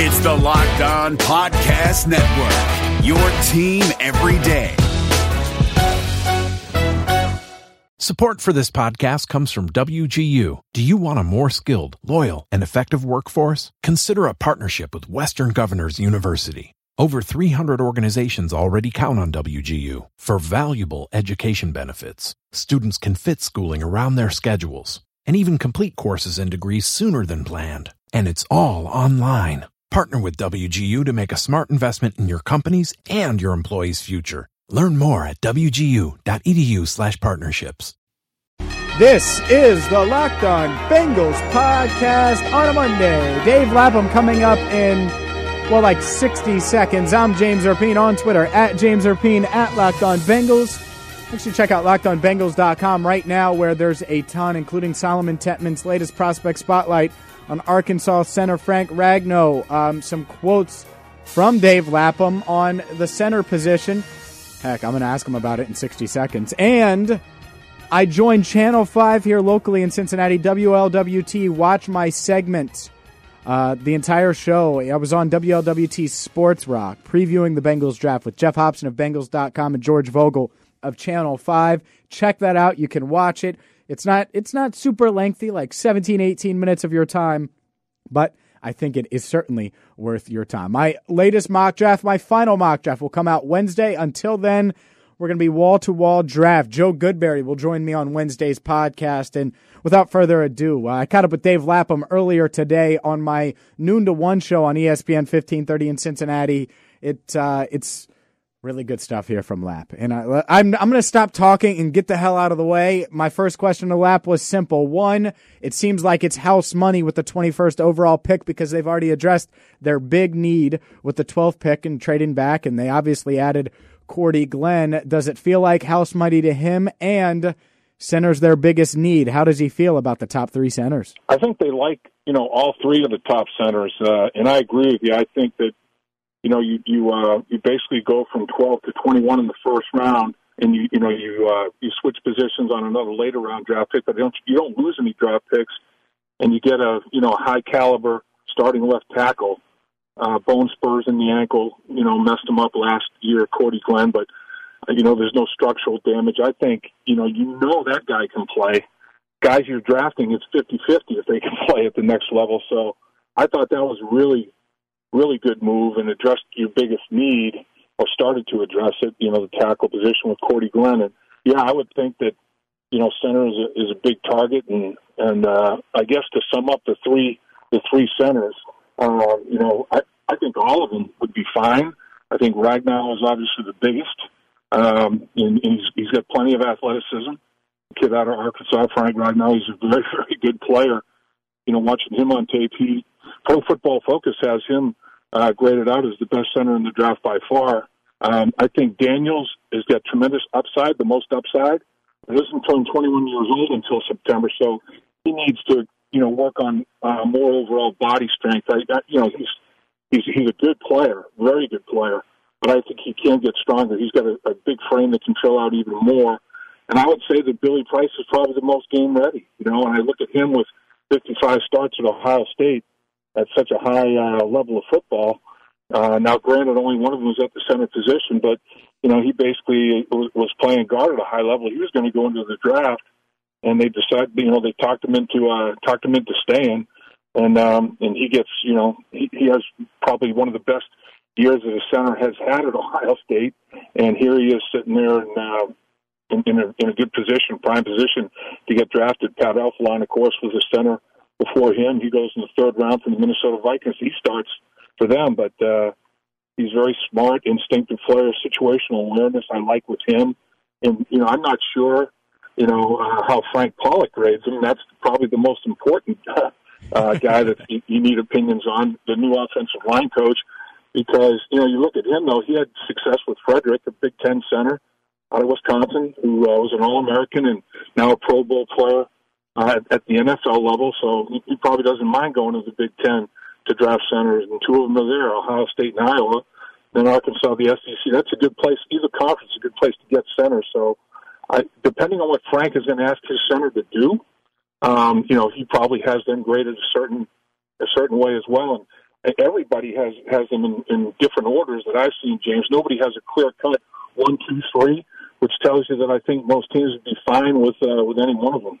It's the Locked On Podcast Network, your team every day. Support for this podcast comes from WGU. Do you want a more skilled, loyal, and effective workforce? Consider a partnership with Western Governors University. Over 300 organizations already count on WGU for valuable education benefits. Students can fit schooling around their schedules and even complete courses and degrees sooner than planned. And it's all online. Partner with WGU to make a smart investment in your company's and your employees' future. Learn more at wgu.edu/slash partnerships. This is the Locked On Bengals podcast on a Monday. Dave Lapham coming up in, well, like 60 seconds. I'm James Rapien on Twitter, at James Rapien, at Locked On Bengals. Make sure you check out LockedOnBengals.com right now where there's a ton, including Solomon Tetman's latest prospect spotlight on Arkansas center Frank Ragnow. Um, some quotes from Dave Lapham on the center position. Heck, I'm going to ask him about it in 60 seconds. And I joined Channel 5 here locally in Cincinnati, WLWT. Watch my segment. Uh, the entire show. I was on WLWT Sports Rock previewing the Bengals draft with Geoff Hobson of Bengals.com and George Vogel of Channel 5. Check that out. You can watch it. It's not it's not super lengthy, like 17, 18 minutes of your time, but I think it is certainly worth your time. My latest mock draft, my final mock draft will come out Wednesday. Until then, we're going to be wall to wall draft. Joe Goodberry will join me on Wednesday's podcast. And without further ado, uh, I caught up with Dave Lapham earlier today on my noon to one show on ESPN 1530 in Cincinnati. It uh, it's really good stuff here from Lap. And I, I'm I'm going to stop talking and get the hell out of the way. My first question to Lap was simple. One, it seems like it's house money with the 21st overall pick because they've already addressed their big need with the 12th pick and trading back, and they obviously added Cordy Glenn. Does it feel like house money to him? And center's their biggest need. How does he feel about the top three centers? I think they like you know all three of the top centers, uh, and I agree with you. I think that you know, you you uh, you basically go from 12 to 21 in the first round, and you you know you uh, you switch positions on another later round draft pick, but you don't you don't lose any draft picks, and you get a you know high caliber starting left tackle. Uh, bone spurs in the ankle, you know, messed him up last year, Cordy Glenn, but uh, you know, there's no structural damage. I think you know you know that guy can play. Guys you're drafting, it's 50-50 if they can play at the next level. So I thought that was really really good move and addressed your biggest need or started to address it, you know, the tackle position with Cordy Glenn. And yeah, I would think that, you know, center is a, is a big target. And, and, uh, I guess to sum up the three, the three centers, uh, you know, I, I think all of them would be fine. I think Ragnow is obviously the biggest. Um, and, and he's, he's got plenty of athleticism. Kid out of Arkansas, Frank Ragnow, he's a very, very good player. You know, watching him on tape, he, Pro Football Focus has him uh, graded out as the best center in the draft by far. Um, I think Daniels has got tremendous upside, the most upside. He doesn't turn 21 years old until September, so he needs to, you know, work on uh, more overall body strength. I, I, you know, he's he's he's a good player, very good player, but I think he can get stronger. He's got a, a big frame that can fill out even more. And I would say that Billy Price is probably the most game ready. You know, and I look at him with 55 starts at Ohio State at such a high uh, level of football. Uh, now, granted, only one of them was at the center position, but you know he basically was, playing guard at a high level. He was going to go into the draft, and they decided, you know, they talked him into uh, talked him into staying, and um, and he gets, you know, he, he has probably one of the best years that a center has had at Ohio State, and here he is sitting there and. Uh, in, a, in a good position, prime position to get drafted. Pat Elflein, of course, was a center before him. He goes in the third round from the Minnesota Vikings. He starts for them, but uh, he's very smart, instinctive player, situational awareness. I like with him, and you know, I'm not sure, you know, uh, how Frank Pollack grades him. That's probably the most important uh, guy that you, you need opinions on. The new offensive line coach, because you know, you look at him though. He had success with Frederick, a Big Ten center out of Wisconsin, who uh, was an All American and now a Pro Bowl player uh, at, the NFL level, so he, he probably doesn't mind going to the Big Ten to draft centers, and two of them are there, Ohio State and Iowa. Then Arkansas, the SEC. That's a good place. Either conference is a good place to get center. So, I, depending on what Frank is going to ask his center to do, um, you know, he probably has them graded a certain a certain way as well. And everybody has has them in, in different orders that I've seen. James, nobody has a clear cut one, two, three, which tells you that I think most teams would be fine with uh, with any one of them.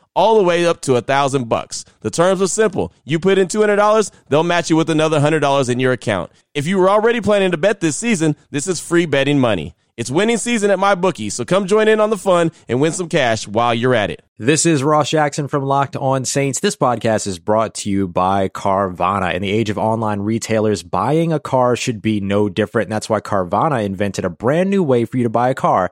all the way up to a thousand bucks. The terms are simple. You put in $200, they'll match you with another $100 in your account. If you were already planning to bet this season, this is free betting money. It's winning season at my bookie, so come join in on the fun and win some cash while you're at it. This is Ross Jackson from Locked On Saints. This podcast is brought to you by Carvana. In the age of online retailers, buying a car should be no different. And that's why Carvana invented a brand new way for you to buy a car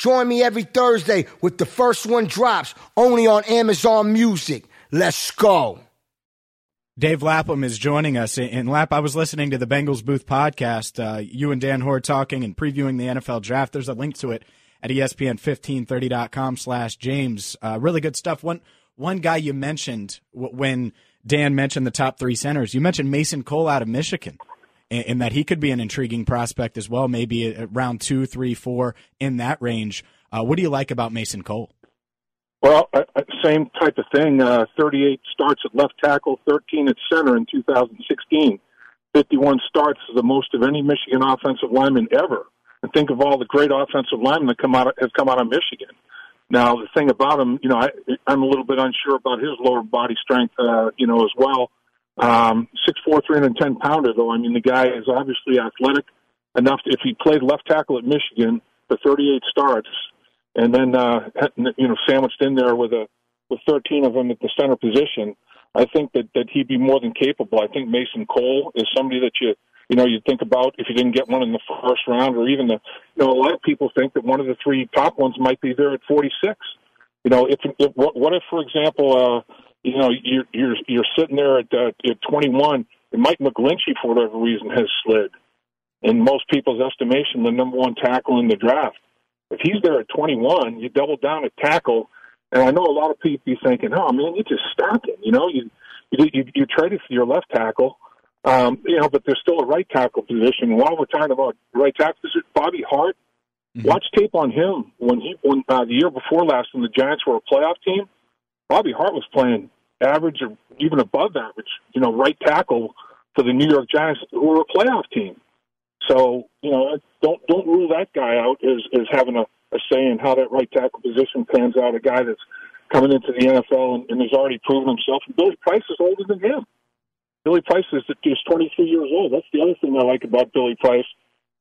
Join me every Thursday with the first one drops only on Amazon Music. Let's go. Dave Lapham is joining us. And Lap, I was listening to the Bengals Booth podcast. Uh, you and Dan Hoard talking and previewing the NFL draft. There's a link to it at ESPN1530.com slash James. Uh, really good stuff. One, one guy you mentioned when Dan mentioned the top three centers, you mentioned Mason Cole out of Michigan and, that he could be an intriguing prospect as well, maybe around two, three, four in that range. Uh, what do you like about Mason Cole? Well, uh, same type of thing. Uh, 38 starts at left tackle, 13 at center in 2016. 51 starts is the most of any Michigan offensive lineman ever. And think of all the great offensive linemen that come out of, have come out of Michigan. Now, the thing about him, you know, I, I'm a little bit unsure about his lower body strength, uh, you know, as well. Um, 6'4", 310 pounder, though. I mean, the guy is obviously athletic enough. To, if he played left tackle at Michigan, the 38 starts, and then uh, you know sandwiched in there with a with 13 of them at the center position, I think that that he'd be more than capable. I think Mason Cole is somebody that you you know you'd think about if you didn't get one in the first round, or even the you know a lot of people think that one of the three top ones might be there at 46. You know, if, if what if, for example, uh, you know you're you're you're sitting there at uh, at 21, and Mike McGlinchey for whatever reason has slid. In most people's estimation, the number one tackle in the draft. If he's there at 21, you double down at tackle and I know a lot of people be thinking, "Oh man, you just stack him." You know, you you you, you traded for your left tackle, um, you know, but there's still a right tackle position. While we're talking about right tackle, Bobby Hart? Mm-hmm. Watch tape on him when he when uh, the year before last when the Giants were a playoff team. Bobby Hart was playing average or even above average, you know, right tackle for the New York Giants, who were a playoff team. So you know, don't don't rule that guy out as as having a a say in how that right tackle position pans out. A guy that's coming into the NFL and, and has already proven himself. And Billy Price is older than him. Billy Price is, is 23 years old. That's the other thing I like about Billy Price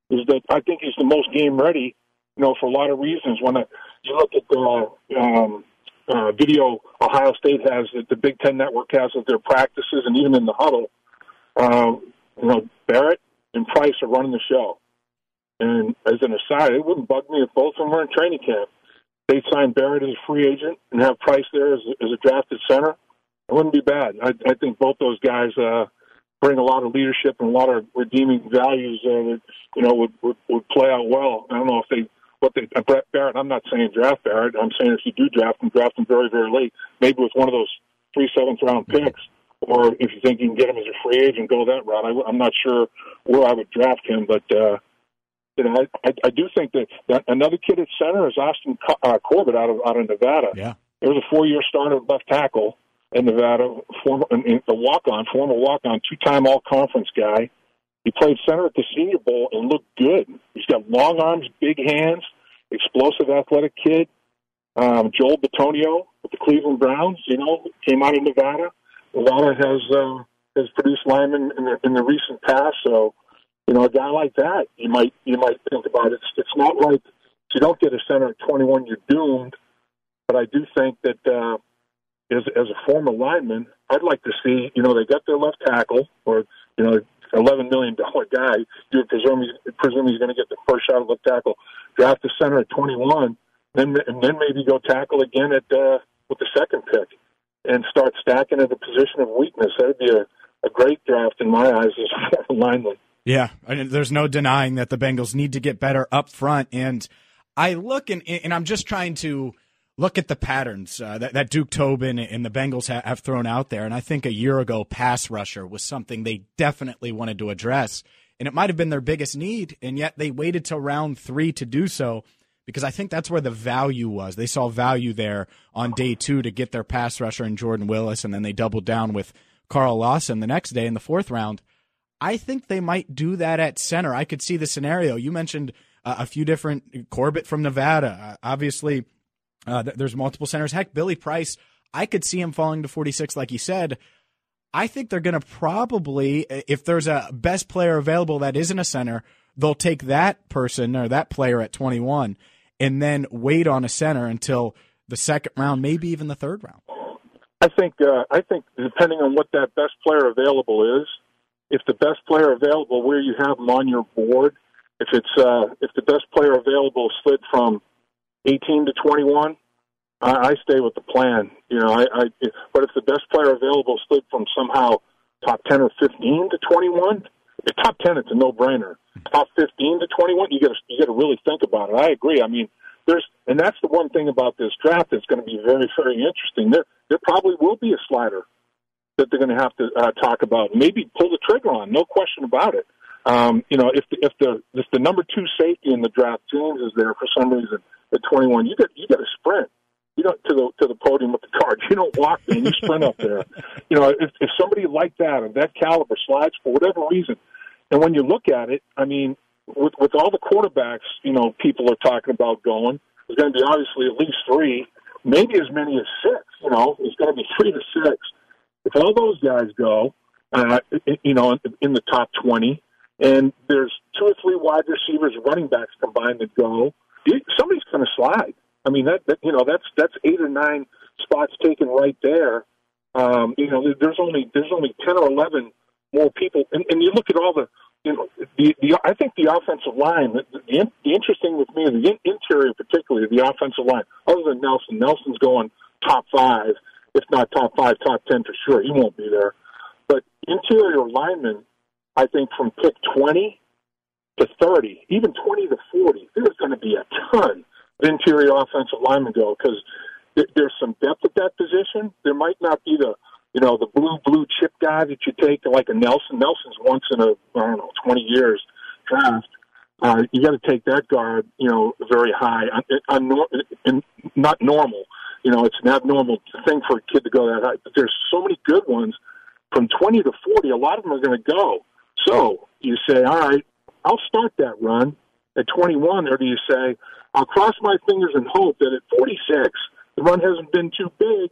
is that I think he's the most game ready. You know, for a lot of reasons. When I, you look at the um, uh, video Ohio State has, that the Big Ten Network has of their practices, and even in the huddle, um, you know, Barrett and Price are running the show. And as an aside, it wouldn't bug me if both of them were in training camp. They'd sign Barrett as a free agent and have Price there as, as a drafted center. It wouldn't be bad. I, I think both those guys uh, bring a lot of leadership and a lot of redeeming values uh, that you know would, would would play out well. I don't know if they what they uh, Brett Barrett. I'm not saying draft Barrett. I'm saying if you do draft him, draft him very very late, maybe with one of those three seventh round picks. Or if you think you can get him as a free agent, go that route. I, I'm not sure where I would draft him, but uh, you know, I, I, I do think that, that another kid at center is Austin uh, Corbett out of out of Nevada. Yeah, there was a four-year starter at left tackle in Nevada, former a walk-on, former walk-on, two-time All-Conference guy. He played center at the Senior Bowl and looked good. He's got long arms, big hands, explosive, athletic kid. Um, Joel Bitonio with the Cleveland Browns, you know, came out of Nevada. Nevada has uh, has produced linemen in the in the recent past, so you know, a guy like that, you might you might think about it. It's, it's not like if you don't get a center at 21, you're doomed. But I do think that uh, as as a former lineman, I'd like to see. You know, they got their left tackle, or you know, 11 million dollar guy. You presume he's, presume he's going to get the first shot at left tackle. Draft the center at 21, then and then maybe go tackle again at uh, with the second pick, and start stacking at the position of weakness. That'd be a, a great draft in my eyes as a. Yeah, I mean, there's no denying that the Bengals need to get better up front. And I look and, and I'm just trying to look at the patterns uh, that, that, Duke Tobin and the Bengals ha- have thrown out there. And I think a year ago, pass rusher was something they definitely wanted to address. And it might have been their biggest need. And yet they waited till round three to do so because I think that's where the value was. They saw value there on day two to get their pass rusher and Jordan Willis. And then they doubled down with Carl Lawson the next day in the fourth round. I think they might do that at center. I could see the scenario. You mentioned uh, a few different Corbett from Nevada. Uh, obviously, uh, th- there's multiple centers. Heck, Billy Price, I could see him falling to 46, like you said. I think they're going to probably, if there's a best player available that isn't a center, they'll take that person or that player at 21 and then wait on a center until the second round, maybe even the third round. I think uh, I think depending on what that best player available is, if the best player available where you have them on your board, if it's uh, if the best player available slid from 18 to 21, I, I stay with the plan. You know, I, I but if the best player available slid from somehow top 10 or 15 to 21, if top 10 it's a no-brainer. Top 15 to 21, you got to you got to really think about it. I agree. I mean, there's and that's the one thing about this draft that's going to be very very interesting. There there probably will be a slider that they're going to have to uh, talk about. Maybe pull the trigger on, no question about it. Um, you know, if the, if the if the number two safety in the draft, James is there for some reason at 21, you get you got to sprint. You don't to the to the podium with the card. You don't walk there. You sprint up there. You know, if if somebody like that of that caliber slides for whatever reason, and when you look at it, I mean, with with all the quarterbacks, you know, people are talking about going. There's going to be obviously at least three, maybe as many as six. You know, there's going to be three to six if all those guys go, uh, you know, in the top 20, and there's two or three wide receivers, running backs combined that go, to slide. I mean, that, that you know, that's that's eight or nine spots taken right there. Um, you know, there's only there's only ten or eleven more people, and, and you look at all the, you know, the, the I think the offensive line. The, the, the interesting with me, is the interior particularly, the offensive line. Other than Nelson, Nelson's going top five, if not top five, top ten for sure. He won't be there. But interior linemen, I think from pick twenty to thirty, even twenty to forty, there's going to be a ton interior offensive linemen go because there's some depth at that position. There might not be the you know the blue blue chip guy that you take like a Nelson. Nelson's once in a I don't know twenty years draft. Uh, you got to take that guard, you know, very high, un, un, not normal. You know, it's an abnormal thing for a kid to go that high. But there's so many good ones from 20 to 40. A lot of them are going to go. So you say, all right, I'll start that run at 21, or do you say, I'll cross my fingers and hope that at 46 the run hasn't been too big,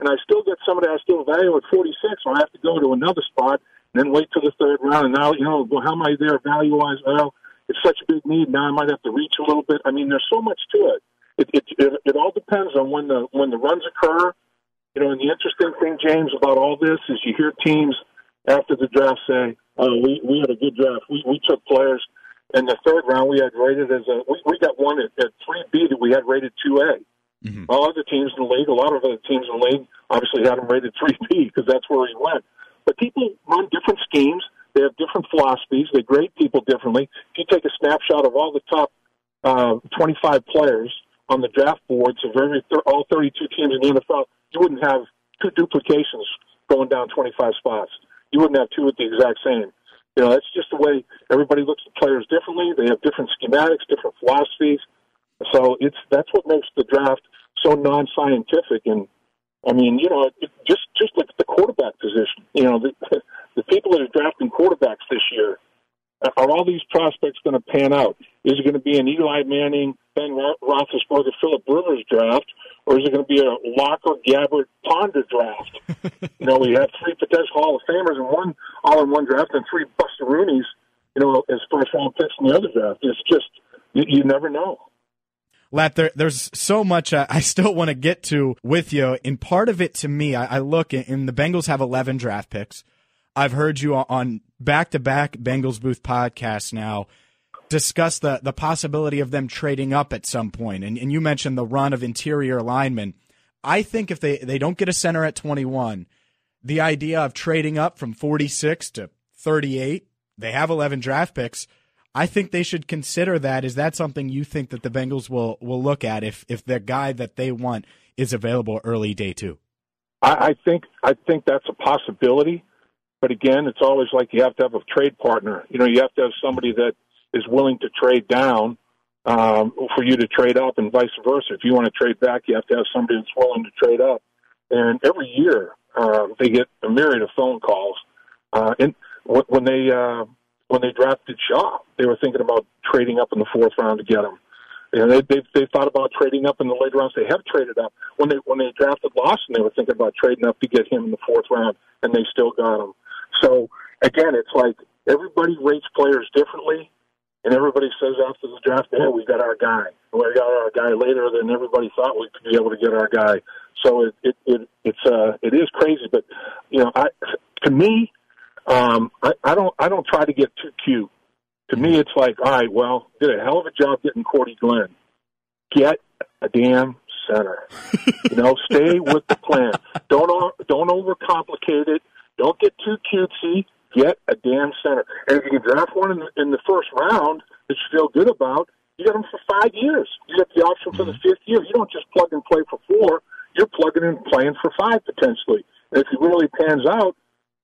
and I still get somebody I still value at 46, so I have to go to another spot and then wait till the third round. And now, you know, well, how am I there value wise? Well, it's such a big need. Now I might have to reach a little bit. I mean, there's so much to it. It, it, it, it all depends on when the when the runs occur. You know, and the interesting thing, James, about all this is you hear teams after the draft say, "Oh, we we had a good draft. We we took players." In the third round, we had rated as a we, we got one at, at three B that we had rated two A. Mm-hmm. All other teams in the league, a lot of other teams in the league, obviously had him rated 3B because that's where he went. But people run different schemes. They have different philosophies. They grade people differently. If you take a snapshot of all the top uh, 25 players on the draft boards of every th- all 32 teams in the NFL, you wouldn't have two duplications going down 25 spots. You wouldn't have two at the exact same. You know, that's just the way everybody looks at players differently. They have different schematics, different philosophies. So it's that's what makes the draft so non-scientific. And I mean, you know, it, just just like the quarterback position. You know, the, the people that are drafting quarterbacks this year are all these prospects going to pan out? Is it going to be an Eli Manning, Ben Roethlisberger, Philip Rivers draft, or is it going to be a Locker, Gabbert, Ponder draft? you know, we have three potential Hall of Famers in one all in one draft, and three Buster Rooney's, you know, as first round picks in the other draft. It's just you, you never know. Lap, there, there's so much uh, I still want to get to with you. And part of it to me, I, I look and the Bengals have 11 draft picks. I've heard you on back to back Bengals Booth podcasts now discuss the, the possibility of them trading up at some point. And, and you mentioned the run of interior linemen. I think if they, they don't get a center at 21, the idea of trading up from 46 to 38, they have 11 draft picks I think they should consider that. Is that something you think that the Bengals will will look at if if the guy that they want is available early day two? I, I think I think that's a possibility, but again, it's always like you have to have a trade partner. You know, you have to have somebody that is willing to trade down um, for you to trade up, and vice versa. If you want to trade back, you have to have somebody that's willing to trade up. And every year, uh, they get a myriad of phone calls. Uh, and when they uh, when they drafted Shaw, they were thinking about trading up in the fourth round to get him. And they they they thought about trading up in the later rounds. They have traded up when they when they drafted Lawson. They were thinking about trading up to get him in the fourth round, and they still got him. So again, it's like everybody rates players differently, and everybody says after the draft, "Hey, we got our guy. We got our guy later than everybody thought we could be able to get our guy." So it it, it it's uh it is crazy, but you know, I to me, um, I, I don't I don't try to get too cute. To me, it's like, all right, well, did a hell of a job getting Cordy Glenn. Get a damn center. you know, stay with the plan. Don't don't overcomplicate it. Don't get too cutesy. Get a damn center. And if you can draft one in the, in the first round that you feel good about, you got them for five years. You got the option for the mm-hmm. fifth year. You don't just plug and play for four. You're plugging and playing for five potentially. And if he really pans out,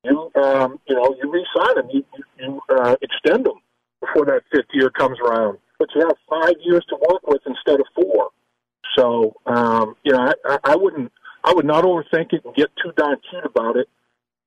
you um, you know you re-sign them, you you uh, extend them before that fifth year comes around. But you have five years to work with instead of four. So um, you know I, I wouldn't I would not overthink it and get too darn cute about it.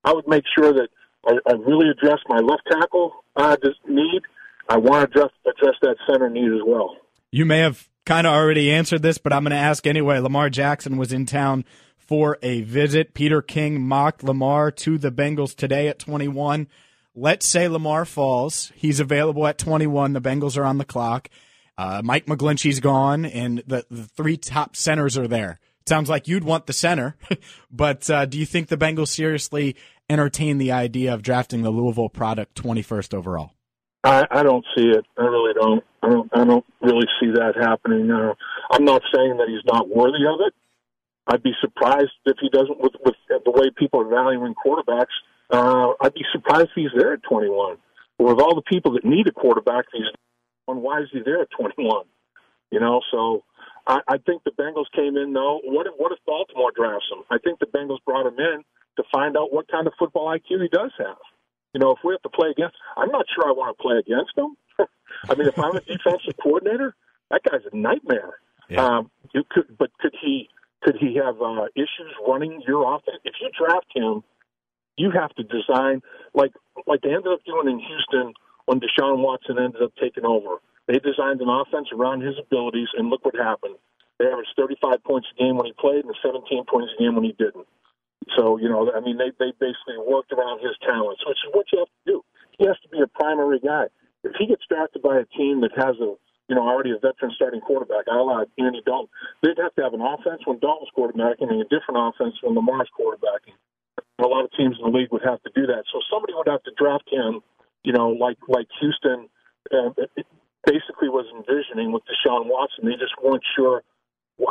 I would make sure that I, I really address my left tackle uh, need. I want to address address that center need as well. You may have kind of already answered this, but I'm going to ask anyway. Lamar Jackson was in town for a visit. Peter King mocked Lamar to the Bengals today at 21. Let's say Lamar falls. He's available at 21. The Bengals are on the clock. Uh, Mike McGlinchey's gone, and the, the three top centers are there. Sounds like you'd want the center, but uh, do you think the Bengals seriously entertain the idea of drafting the Louisville product 21st overall? I, I don't see it. I really don't. I don't. I don't really see that happening. Uh, I'm not saying that he's not worthy of it. I'd be surprised if he doesn't. With, with the way people are valuing quarterbacks, uh, I'd be surprised if he's there at 21. But with all the people that need a quarterback, he's why is he there at 21? You know, so I, I think the Bengals came in though. What if what if Baltimore drafts him? I think the Bengals brought him in to find out what kind of football IQ he does have. You know, if we have to play against, I'm not sure I want to play against him. I mean, if I'm a defensive coordinator, that guy's a nightmare. Yeah. Um, you could, but could he could he have uh, issues running your offense? If you draft him, you have to design like like they ended up doing in Houston when Deshaun Watson ended up taking over. They designed an offense around his abilities, and look what happened. They averaged 35 points a game when he played and 17 points a game when he didn't. So, you know, I mean, they, they basically worked around his talents, which is what you have to do. He has to be a primary guy. If he gets drafted by a team that has a, you know, already a veteran starting quarterback, I like Andy Dalton, they'd have to have an offense when Dalton's quarterbacking and a different offense when Lamar's quarterbacking. A lot of teams in the league would have to do that. So somebody would have to draft him, you know, like like Houston uh, basically was envisioning with Deshaun Watson. They just weren't sure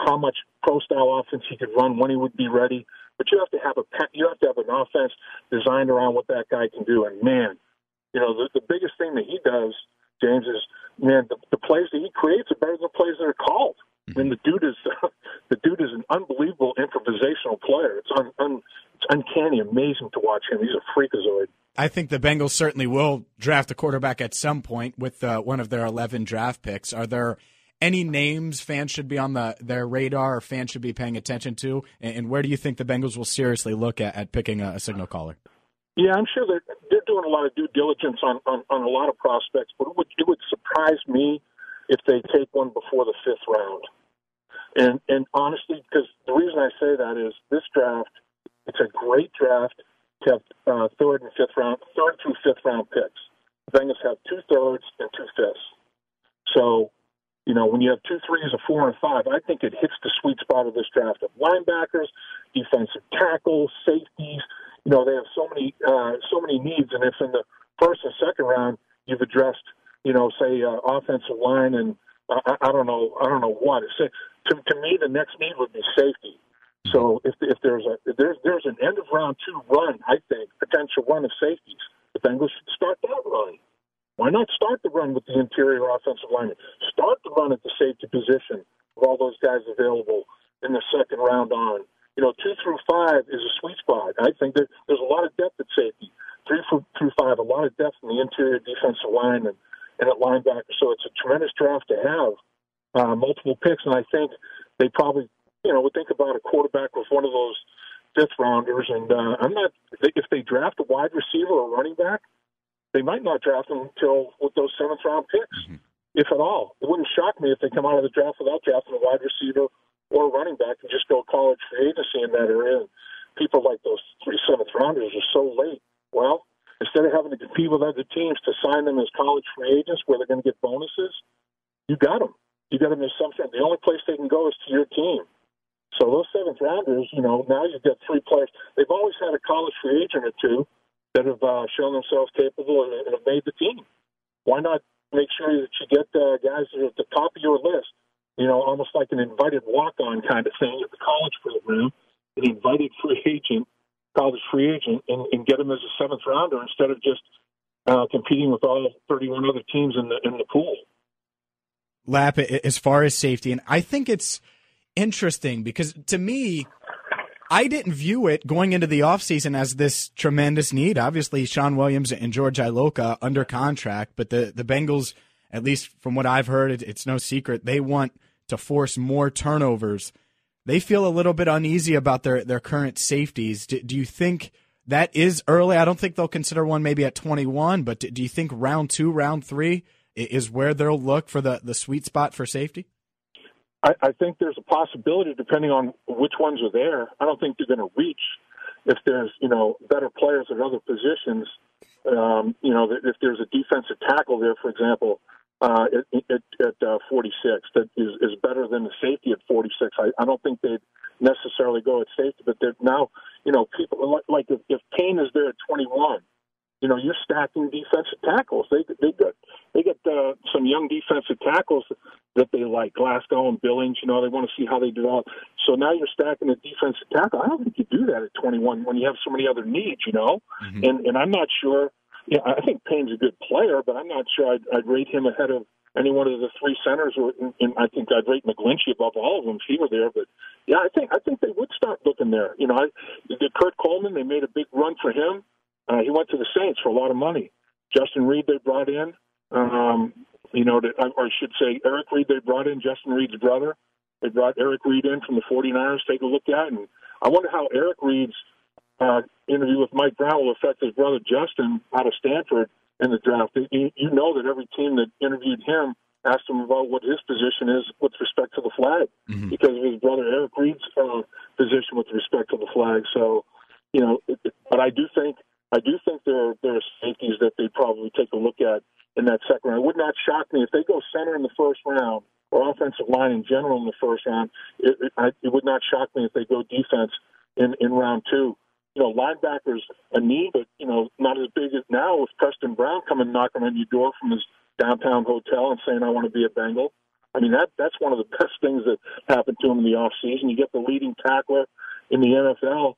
how much pro style offense he could run when he would be ready. But you have to have a you have to have an offense designed around what that guy can do. And man, you know the, the biggest thing that he does, James, is man the, the plays that he creates are better than the plays that are called. I mean, the dude is the dude is an unbelievable improvisational player. It's un, un, it's uncanny, amazing to watch him. He's a freakazoid. I think the Bengals certainly will draft a quarterback at some point with uh, one of their 11 draft picks. Are there any names fans should be on the their radar or fans should be paying attention to? And, and where do you think the Bengals will seriously look at, at picking a, a, signal caller? Yeah, I'm sure they're they're doing a lot of due diligence on, on, on a lot of prospects, but it would it would surprise me if they take one before the fifth round. And and honestly, because the reason I say that is this draft, it's a great draft to have uh, third and fifth round, third through fifth round picks. The Bengals have two thirds and two fifths. So you know, when you have two threes, a four, and a five, I think it hits the sweet spot of this draft of linebackers, defensive tackles, safeties. You know, they have so many uh, so many needs, and if in the first and second round you've addressed, you know, say uh, offensive line and uh, I, I don't know, I don't know what. It's, to, to me, the next need would be safety. So if if there's a if there's there's an end of round two run, I think potential run of safeties, the Bengals should start that run. Why not start the run with the interior offensive lineman? Start the run at the safety position with all those guys available in the second round on. You know, two through five is a sweet spot. I think that there's a lot of depth at safety. Three through five, a lot of depth in the interior defensive line and, and at linebacker. So it's a tremendous draft to have uh, multiple picks. And I think they probably, you know, would think about a quarterback with one of those fifth rounders. And uh, I'm not, if they draft a wide receiver or running back, they might not draft him until with those seventh round picks, mm-hmm. if at all. It wouldn't shock me if they come out of the draft without drafting a wide receiver or a running back and just go college free agency in that area. And people like those three seventh rounders are so late. Well, instead of having to compete with other teams to sign them as college free agents where they're going to get bonuses, you got them. You got them as something. The only place they can go is to your team. So those seventh rounders, you know, now you've got three players. They've always had a college free agent or two that have uh, shown themselves capable and, and have made the team. Why not make sure that you get uh, guys that are at the top of your list? You know, almost like an invited walk-on kind of thing at the college program, an invited free agent, college free agent, and, and get them as a seventh rounder instead of just uh, competing with all 31 other teams in the in the pool. Lap as far as safety, and I think it's interesting because to me, I didn't view it going into the offseason as this tremendous need. Obviously, Shawn Williams and George Iloka under contract, but the, the Bengals, at least from what I've heard, it, it's no secret, they want to force more turnovers. They feel a little bit uneasy about their, their current safeties. Do, do you think that is early? I don't think they'll consider one maybe at 21, but do, do you think round two, round three is where they'll look for the, the sweet spot for safety? I, I think there's a possibility, depending on which ones are there. I don't think they're going to reach if there's you know better players at other positions. Um, you know, if there's a defensive tackle there, for example, uh, at, at, at uh, 46 that is, is better than the safety at 46. I, I don't think they'd necessarily go at safety, but they're now, you know, people like, like if, if Payne is there at 21, you know, you're stacking defensive tackles. They they got they got uh, some young defensive tackles that they like, Glasgow and Billings. You know, they want to see how they develop. So now you're stacking a defensive tackle. I don't think you do that at 21 when you have so many other needs. You know, mm-hmm. and and I'm not sure. Yeah, I think Payne's a good player, but I'm not sure I'd, I'd rate him ahead of any one of the three centers. Or, and, and I think I'd rate McGlinchey above all of them if he were there. But yeah, I think I think they would start looking there. You know, I, did Kurt Coleman. They made a big run for him. Uh, he went to the Saints for a lot of money. Justin Reid they brought in. Um, you know, to, or I should say Eric Reid they brought in, Justin Reid's brother. They brought Eric Reid in from the 49ers. Take a look at, and I wonder how Eric Reid's uh, interview with Mike Brown will affect his brother Justin out of Stanford in the draft. You, you know that every team that interviewed him asked him about what his position is with respect to the flag mm-hmm. because of his brother Eric Reid's uh, position with respect to the flag. So, you know, it, but I do think I do think there are, there are safeties that they'd probably take a look at in that second round. It would not shock me if they go center in the first round or offensive line in general in the first round. It, it, I, it would not shock me if they go defense in in round two. You know, linebackers a need, but you know, not as big as now with Preston Brown coming knocking on your door from his downtown hotel and saying, "I want to be a Bengal." I mean, that that's one of the best things that happened to him in the off season. You get the leading tackler in the NFL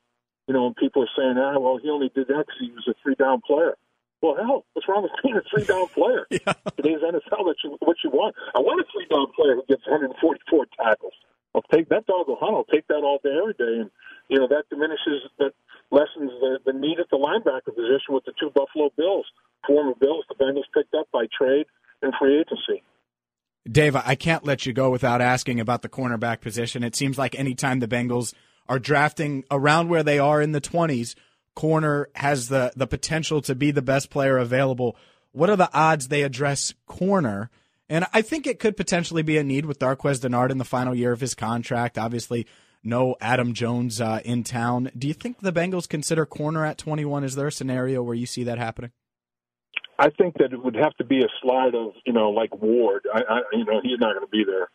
you know, and people are saying, ah, well, he only did that because he was a three down player. Well, hell, what's wrong with being a three down player? yeah. Today's NFL, that's what you want. I want a three down player who gets 144 tackles. I'll take that dog a hunt. I'll take that all day, every day. And, you know, that diminishes, that lessens the, the need at the linebacker position with the two Buffalo Bills, former Bills, the Bengals picked up by trade and free agency. Dave, I can't let you go without asking about the cornerback position. It seems like anytime the Bengals – are drafting around where they are in the 20s, corner has the, the potential to be the best player available. What are the odds they address corner? And I think it could potentially be a need with Darqueze Dennard in the final year of his contract. Obviously, no Adam Jones uh, in town. Do you think the Bengals consider corner at 21? Is there a scenario where you see that happening? I think that it would have to be a slide of, you know, like Ward. I, I you know, he's not going to be there.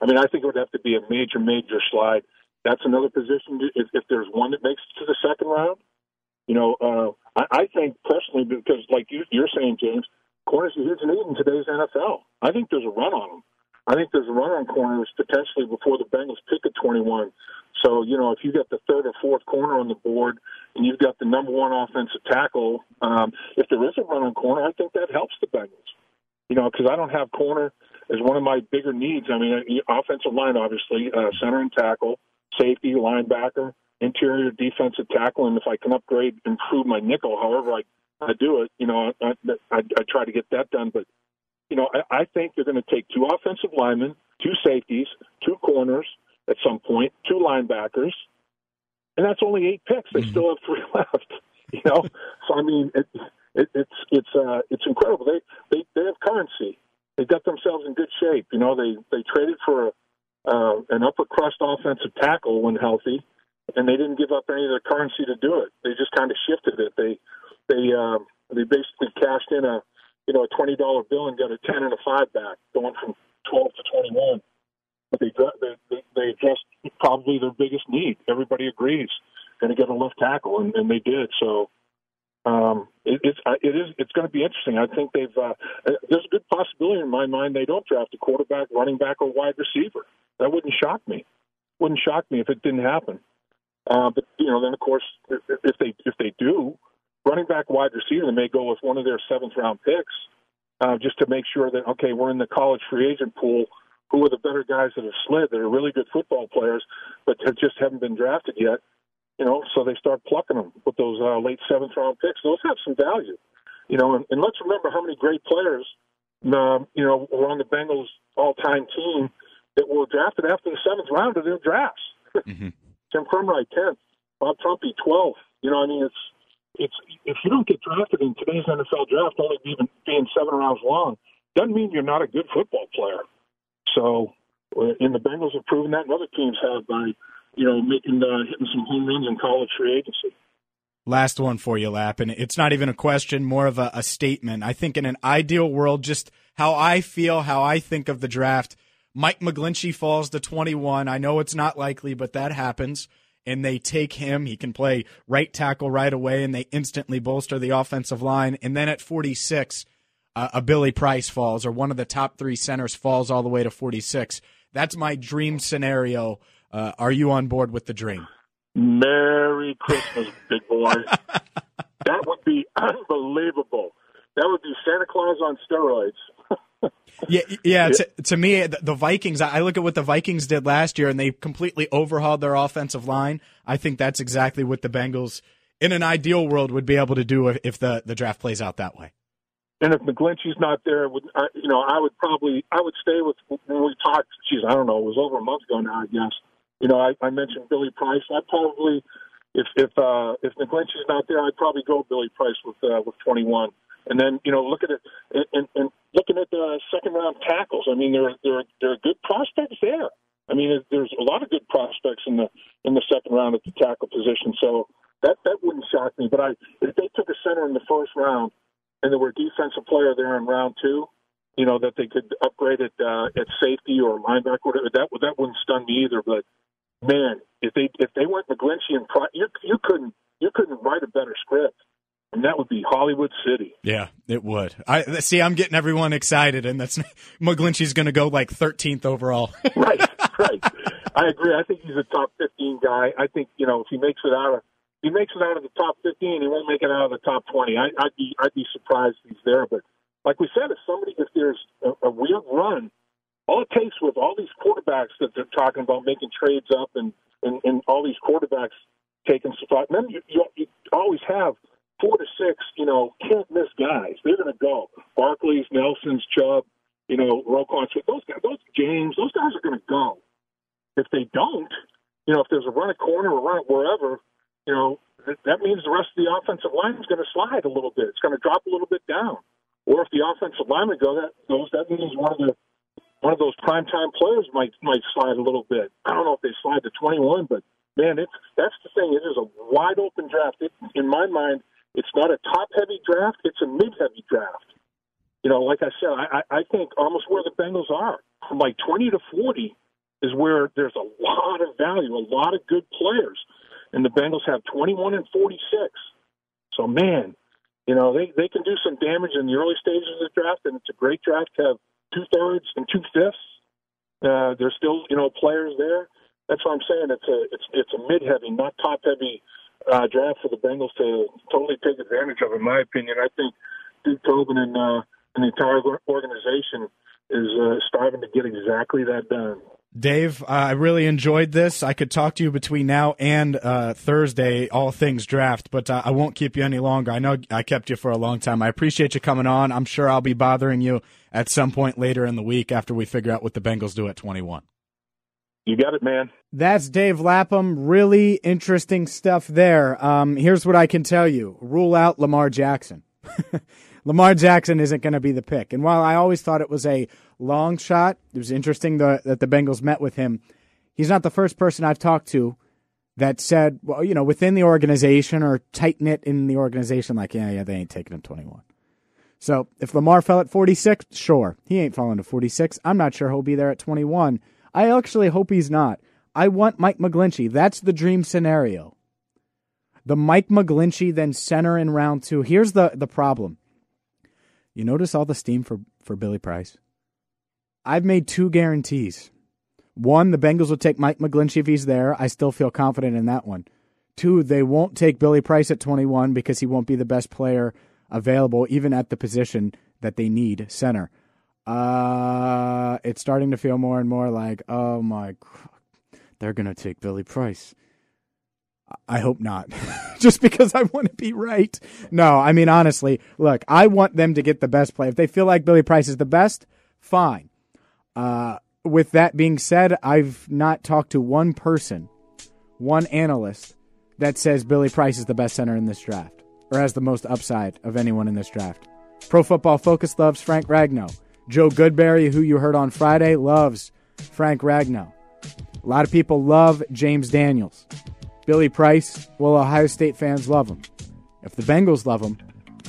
I mean, I think it would have to be a major, major slide that's another position. If, if there's one that makes it to the second round, you know, uh, I, I think personally because, like you, you're saying, James, corners are huge need in today's NFL. I think there's a run on them. I think there's a run on corners potentially before the Bengals pick at 21. So, you know, if you got the third or fourth corner on the board and you've got the number one offensive tackle, um, if there is a run on corner, I think that helps the Bengals. You know, because I don't have corner as one of my bigger needs. I mean, offensive line, obviously, uh, center and tackle safety, linebacker, interior defensive tackle, and if I can upgrade, improve my nickel, however I, I do it, you know, I, I, I try to get that done. But you know, I, I think they're going to take two offensive linemen, two safeties, two corners at some point, two linebackers, and that's only eight picks. They mm-hmm. still have three left. You know, so I mean, it, it, it's it's uh, it's incredible. They they they have currency. They got themselves in good shape. You know, they they traded for a uh, an upper crust offensive tackle when healthy, and they didn't give up any of their currency to do it. They just kind of shifted it. They they um, they basically cashed in a you know a twenty dollar bill and got a ten and a five back, going from twelve to twenty one. But they they they addressed probably their biggest need. Everybody agrees going to get a left tackle, and, and they did. So um, it, it's it is it's going to be interesting. I think they've uh, there's a good possibility in my mind they don't draft a quarterback, running back, or wide receiver. That wouldn't shock me. Wouldn't shock me if it didn't happen. Uh, but you know, then of course, if they if they do, running back, wide receiver, they may go with one of their seventh round picks, uh, just to make sure that okay, we're in the college free agent pool. Who are the better guys that have slid? That are really good football players, but have just haven't been drafted yet. You know, so they start plucking them with those uh, late seventh round picks. Those have some value. You know, and, and let's remember how many great players, uh, you know, were on the Bengals all time team that were drafted after the seventh round of their drafts. Mm-hmm. Tim Krumrie, 10th. Bob Trumpy, 12th. You know, I mean, it's it's if you don't get drafted in today's NFL draft, only even being seven rounds long, doesn't mean you're not a good football player. So, and the Bengals have proven that, and other teams have by, you know, making uh, hitting some home runs in college free agency. Last one for you, Lap, and it's not even a question, more of a, a statement. I think in an ideal world, just how I feel, how I think of the draft. Mike McGlinchey falls to 21. I know it's not likely, but that happens. And they take him. He can play right tackle right away, and they instantly bolster the offensive line. And then at 46, uh, a Billy Price falls, or one of the top three centers falls all the way to 46. That's my dream scenario. Uh, are you on board with the dream? Merry Christmas, big boy. that would be unbelievable. That would be Santa Claus on steroids. Yeah, yeah. To, to me, the Vikings. I look at what the Vikings did last year, and they completely overhauled their offensive line. I think that's exactly what the Bengals, in an ideal world, would be able to do if, the the draft plays out that way. And if McGlinchey's not there, would I, you know? I would probably I would stay with when we talked. Geez, I don't know. It was over a month ago now, I guess. You know, I, I mentioned Billy Price. I probably, if if uh, if McGlinchey's not there, I'd probably go Billy Price with uh, with 21. And then you know, look at it and, and looking at the second round tackles. I mean, there there there are good prospects there. I mean, there's a lot of good prospects in the in the second round at the tackle position. So that that wouldn't shock me. But I if they took a center in the first round and there were a defensive player there in round two, you know that they could upgrade it uh, at safety or linebacker. That that wouldn't stun me either. But man, if they if they went McGlinchey and you you couldn't you couldn't write a better script. And that would be Hollywood City. Yeah, it would. I see. I'm getting everyone excited, and that's McGlinchey's going to go like 13th overall. right, right. I agree. I think he's a top 15 guy. I think you know if he makes it out of he makes it out of the top 15, he won't make it out of the top 20. I, I'd be I'd be surprised if he's there. But like we said, if somebody if there's a, a weird run, all it takes with all these quarterbacks that they're talking about making trades up and and, and all these quarterbacks taking spot. Then you, you, you always have four to six, you know, can't miss guys. They're going to go. Barkley's, Nelson's, Chubb, you know, Roquan. Those guys, those James, those guys are going to go. If they don't, you know, if there's a run a corner or run it wherever, you know, that means the rest of the offensive line is going to slide a little bit. It's going to drop a little bit down. Or if the offensive lineman go that goes, that means one of the one of those primetime players might might slide a little bit. I don't know if they slide to 21, but man, it's that's the thing. It is a wide open draft. It, in my mind, it's not a top heavy draft. It's a mid heavy draft. You know, like I said, I, I think almost where the Bengals are, from like 20 to 40, is where there's a lot of value, a lot of good players, and the Bengals have 21 and 46. So man, you know they they can do some damage in the early stages of the draft, and it's a great draft to have two thirds and two fifths. Uh, there's still you know players there. That's what I'm saying. It's a it's it's a mid heavy, not top heavy uh, draft for the Bengals to totally take advantage of. In my opinion, I think Duke Tobin and uh, and the entire organization is uh, striving to get exactly that done. Dave, uh, I really enjoyed this. I could talk to you between now and uh, Thursday, all things draft, but uh, I won't keep you any longer. I know I kept you for a long time. I appreciate you coming on. I'm sure I'll be bothering you at some point later in the week after we figure out what the Bengals do at 21. You got it, man. That's Dave Lapham. Really interesting stuff there. Um, here's what I can tell you rule out Lamar Jackson. Lamar Jackson isn't going to be the pick. And while I always thought it was a long shot, it was interesting the, that the Bengals met with him. He's not the first person I've talked to that said, well, you know, within the organization or tight knit in the organization, like, yeah, yeah, they ain't taking him 21. So if Lamar fell at 46, sure, he ain't falling to 46. I'm not sure he'll be there at 21. I actually hope he's not. I want Mike McGlinchey. That's the dream scenario. The Mike McGlinchey then center in round two. Here's the, the problem. You notice all the steam for, for Billy Price? I've made two guarantees. One, the Bengals will take Mike McGlinchey if he's there. I still feel confident in that one. Two, they won't take Billy Price at 21 because he won't be the best player available, even at the position that they need center. Uh, it's starting to feel more and more like, oh my, they're gonna take Billy Price. I hope not, just because I want to be right. No, I mean honestly, look, I want them to get the best play. If they feel like Billy Price is the best, fine. Uh, with that being said, I've not talked to one person, one analyst that says Billy Price is the best center in this draft or has the most upside of anyone in this draft. Pro Football Focus loves Frank Ragnow. Joe Goodberry, who you heard on Friday, loves Frank Ragnow. A lot of people love James Daniels. Billy Price, well, Ohio State fans love him. If the Bengals love him,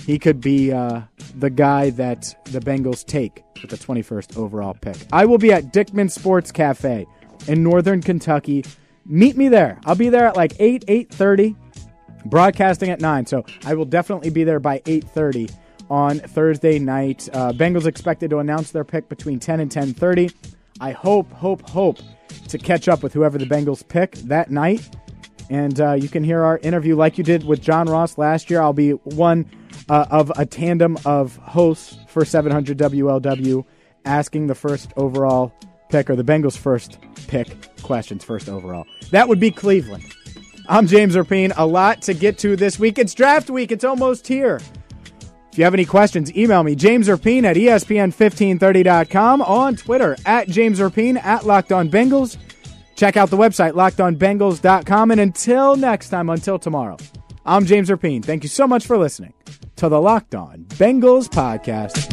he could be uh, the guy that the Bengals take with the 21st overall pick. I will be at Dickman Sports Cafe in Northern Kentucky. Meet me there. I'll be there at like 8, 8.30, broadcasting at 9. So I will definitely be there by 8.30 on Thursday night. Uh, Bengals expected to announce their pick between 10 and 10.30. I hope, hope, hope to catch up with whoever the Bengals pick that night. And uh, you can hear our interview like you did with John Ross last year. I'll be one uh, of a tandem of hosts for 700 WLW asking the first overall pick or the Bengals' first pick questions, first overall. That would be Cleveland. I'm James Rapien. A lot to get to this week. It's draft week, it's almost here. If you have any questions, email me, James Rapien at ESPN1530.com, on Twitter, at James Rapien, at Locked On Bengals. Check out the website, lockedonbengals.com. And until next time, until tomorrow, I'm James Rapien. Thank you so much for listening to the Locked On Bengals podcast.